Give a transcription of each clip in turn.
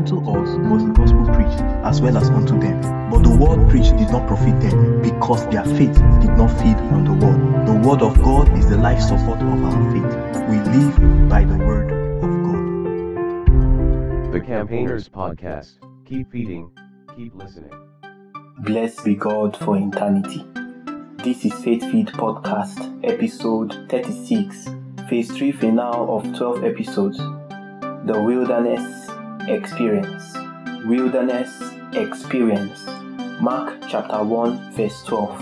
unto us was the gospel preached, as well as unto them. But the word preached did not profit them, because their faith did not feed on the word. The word of God is the life support of our faith. We live by the word of God. The Campaigners Podcast. Keep feeding, keep listening. Blessed be God for eternity. This is Faith Feed Podcast, episode 36, phase 3 finale of 12 episodes. The Wilderness Experience. Wilderness Experience. Mark chapter 1, verse 12.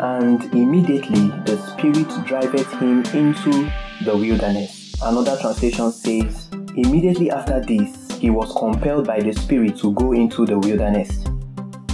And immediately the Spirit driveth him into the wilderness. Another translation says, Immediately after this, he was compelled by the Spirit to go into the wilderness.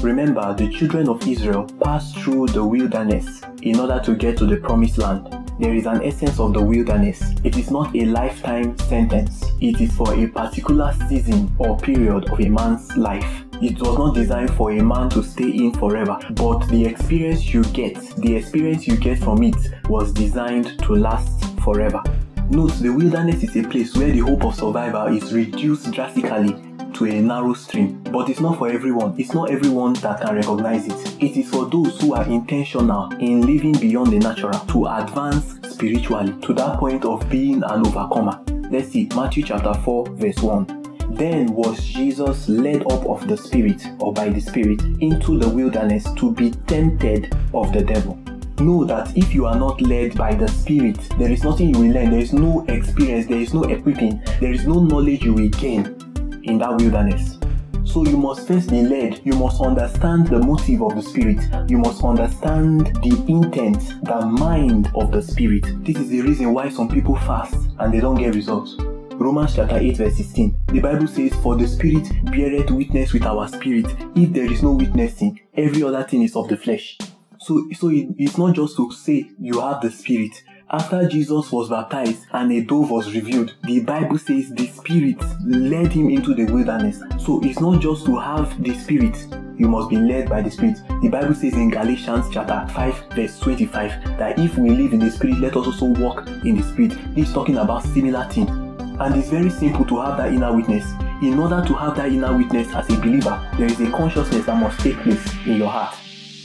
Remember, the children of Israel passed through the wilderness in order to get to the promised land. There is an essence of the wilderness. It is not a lifetime sentence, it is for a particular season or period of a man's life. It was not designed for a man to stay in forever, but the experience you get, the experience you get from it was designed to last forever. Note the wilderness is a place where the hope of survival is reduced drastically to a narrow stream. But it's not for everyone. It's not everyone that can recognize it. It is for those who are intentional in living beyond the natural to advance spiritually to that point of being an overcomer. Let's see Matthew chapter 4, verse 1. Then was Jesus led up of the Spirit or by the Spirit into the wilderness to be tempted of the devil. Know that if you are not led by the Spirit, there is nothing you will learn, there is no experience, there is no equipping, there is no knowledge you will gain in that wilderness. So you must first be led. You must understand the motive of the Spirit. You must understand the intent, the mind of the Spirit. This is the reason why some people fast and they don't get results. Romans chapter 8, verse 16. The Bible says, For the Spirit beareth witness with our spirit. If there is no witnessing, every other thing is of the flesh. So, so it, it's not just to say you have the Spirit. After Jesus was baptized and a dove was revealed, the Bible says the Spirit led him into the wilderness. So it's not just to have the Spirit, you must be led by the Spirit. The Bible says in Galatians chapter 5, verse 25, that if we live in the Spirit, let us also walk in the Spirit. This is talking about similar things. And it's very simple to have that inner witness. In order to have that inner witness as a believer, there is a consciousness that must take place in your heart.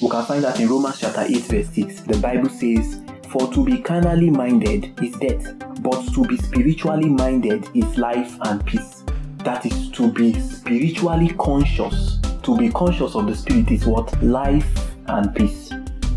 We can find that in Romans chapter 8, verse 6. The Bible says, For to be carnally minded is death, but to be spiritually minded is life and peace. That is to be spiritually conscious. To be conscious of the Spirit is what? Life and peace.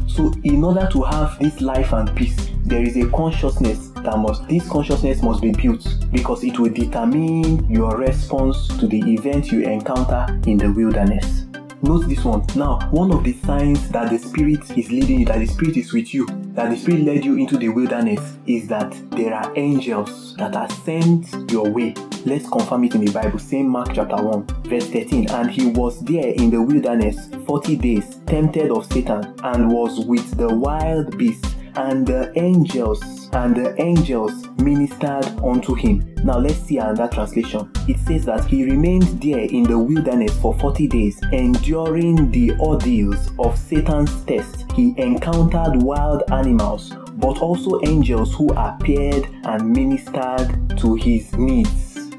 So, in order to have this life and peace, there is a consciousness that must, this consciousness must be built because it will determine your response to the event you encounter in the wilderness. Note this one. Now, one of the signs that the Spirit is leading you, that the Spirit is with you, that the Spirit led you into the wilderness, is that there are angels that are sent your way. Let's confirm it in the Bible. Same Mark chapter 1, verse 13. And he was there in the wilderness 40 days, tempted of Satan, and was with the wild beasts, and the angels and the angels ministered unto him. Now let's see another translation. It says that he remained there in the wilderness for 40 days, enduring the ordeals of Satan's test. He encountered wild animals, but also angels who appeared and ministered to his needs.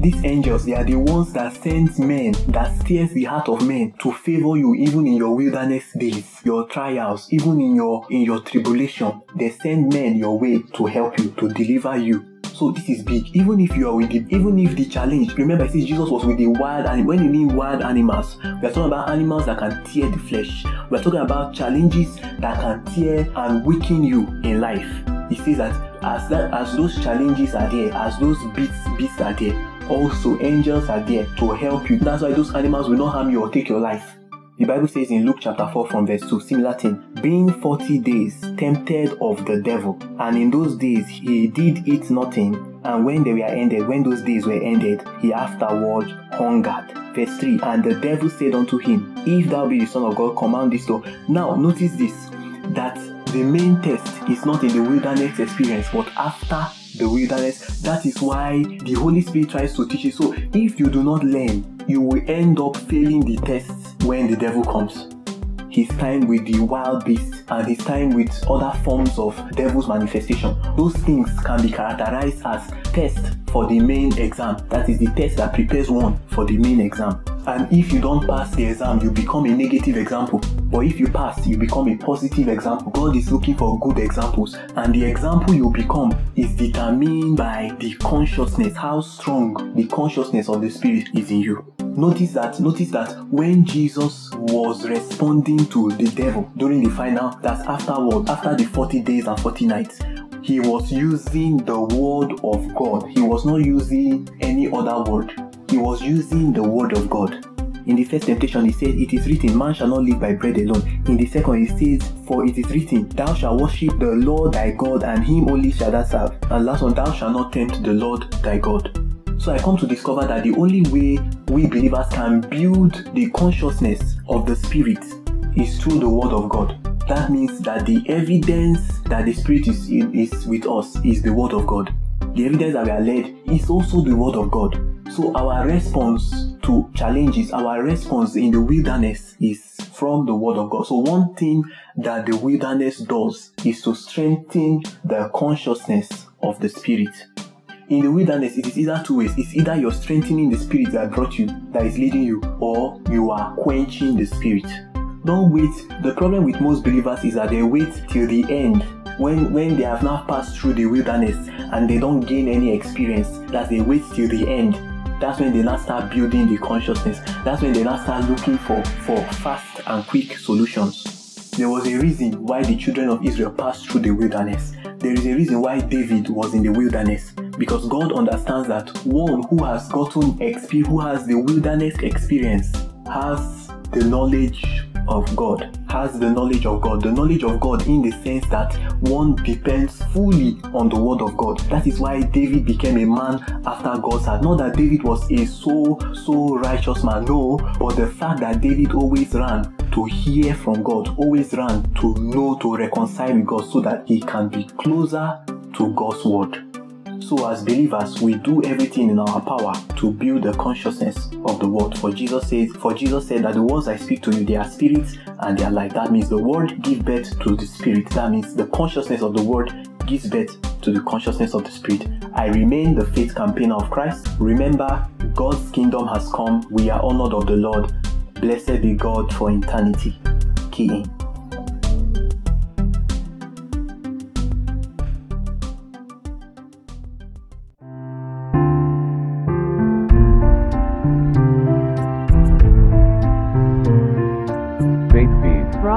These angels, they are the ones that send men, that steers the heart of men to favor you even in your wilderness days, your trials, even in your in your tribulation. They send men your way to help you, to deliver you. So this is big. Even if you are with the, even if the challenge, remember I said Jesus was with the wild and when you mean wild animals, we are talking about animals that can tear the flesh. We are talking about challenges that can tear and weaken you in life. He says that as that as those challenges are there, as those beasts beasts are there, also angels are there to help you. That's why those animals will not harm you or take your life. The Bible says in Luke chapter 4 from verse 2, similar thing. Being 40 days tempted of the devil, and in those days he did eat nothing, and when they were ended, when those days were ended, he afterward hungered. Verse 3 And the devil said unto him, If thou be the Son of God, command this to. Now, notice this that the main test is not in the wilderness experience, but after the wilderness. That is why the Holy Spirit tries to teach you. So, if you do not learn, you will end up failing the test when the devil comes. his time with the wild beasts, and his time with other forms of devil's manifestation. Those things can be characterized as tests for the main exam. That is the test that prepares one for the main exam. And if you don't pass the exam, you become a negative example. But if you pass, you become a positive example. God is looking for good examples. And the example you become is determined by the consciousness, how strong the consciousness of the Spirit is in you. Notice that, notice that when Jesus was responding to the devil during the final, that's afterward, after the 40 days and 40 nights, he was using the word of God. He was not using any other word. He was using the word of God. In the first temptation, he said, It is written, Man shall not live by bread alone. In the second, he says, For it is written, Thou shalt worship the Lord thy God, and him only shalt thou serve. And last one, Thou shalt not tempt the Lord thy God. So I come to discover that the only way we believers can build the consciousness of the Spirit is through the Word of God. That means that the evidence that the Spirit is, is with us is the Word of God. The evidence that we are led is also the Word of God. So our response to challenges, our response in the wilderness is from the Word of God. So one thing that the wilderness does is to strengthen the consciousness of the Spirit in the wilderness, it is either two ways. It's either you're strengthening the spirit that brought you, that is leading you, or you are quenching the spirit. Don't wait. The problem with most believers is that they wait till the end when when they have now passed through the wilderness and they don't gain any experience. That they wait till the end. That's when they now start building the consciousness. That's when they now start looking for for fast and quick solutions. There was a reason why the children of Israel passed through the wilderness. There is a reason why David was in the wilderness because God understands that one who has gotten experience, who has the wilderness experience, has the knowledge of God, has the knowledge of God, the knowledge of God in the sense that one depends fully on the word of God. That is why David became a man after God's heart. Not that David was a so so righteous man, no, but the fact that David always ran to hear from God, always ran to know, to reconcile with God so that he can be closer to God's word. So, as believers, we do everything in our power to build the consciousness of the word. For Jesus says, for Jesus said that the words I speak to you, they are spirits and they are life. That means the word gives birth to the spirit. That means the consciousness of the word gives birth to the consciousness of the spirit. I remain the faith campaigner of Christ. Remember, God's kingdom has come. We are honored of the Lord. Blessed be God for eternity. Key in.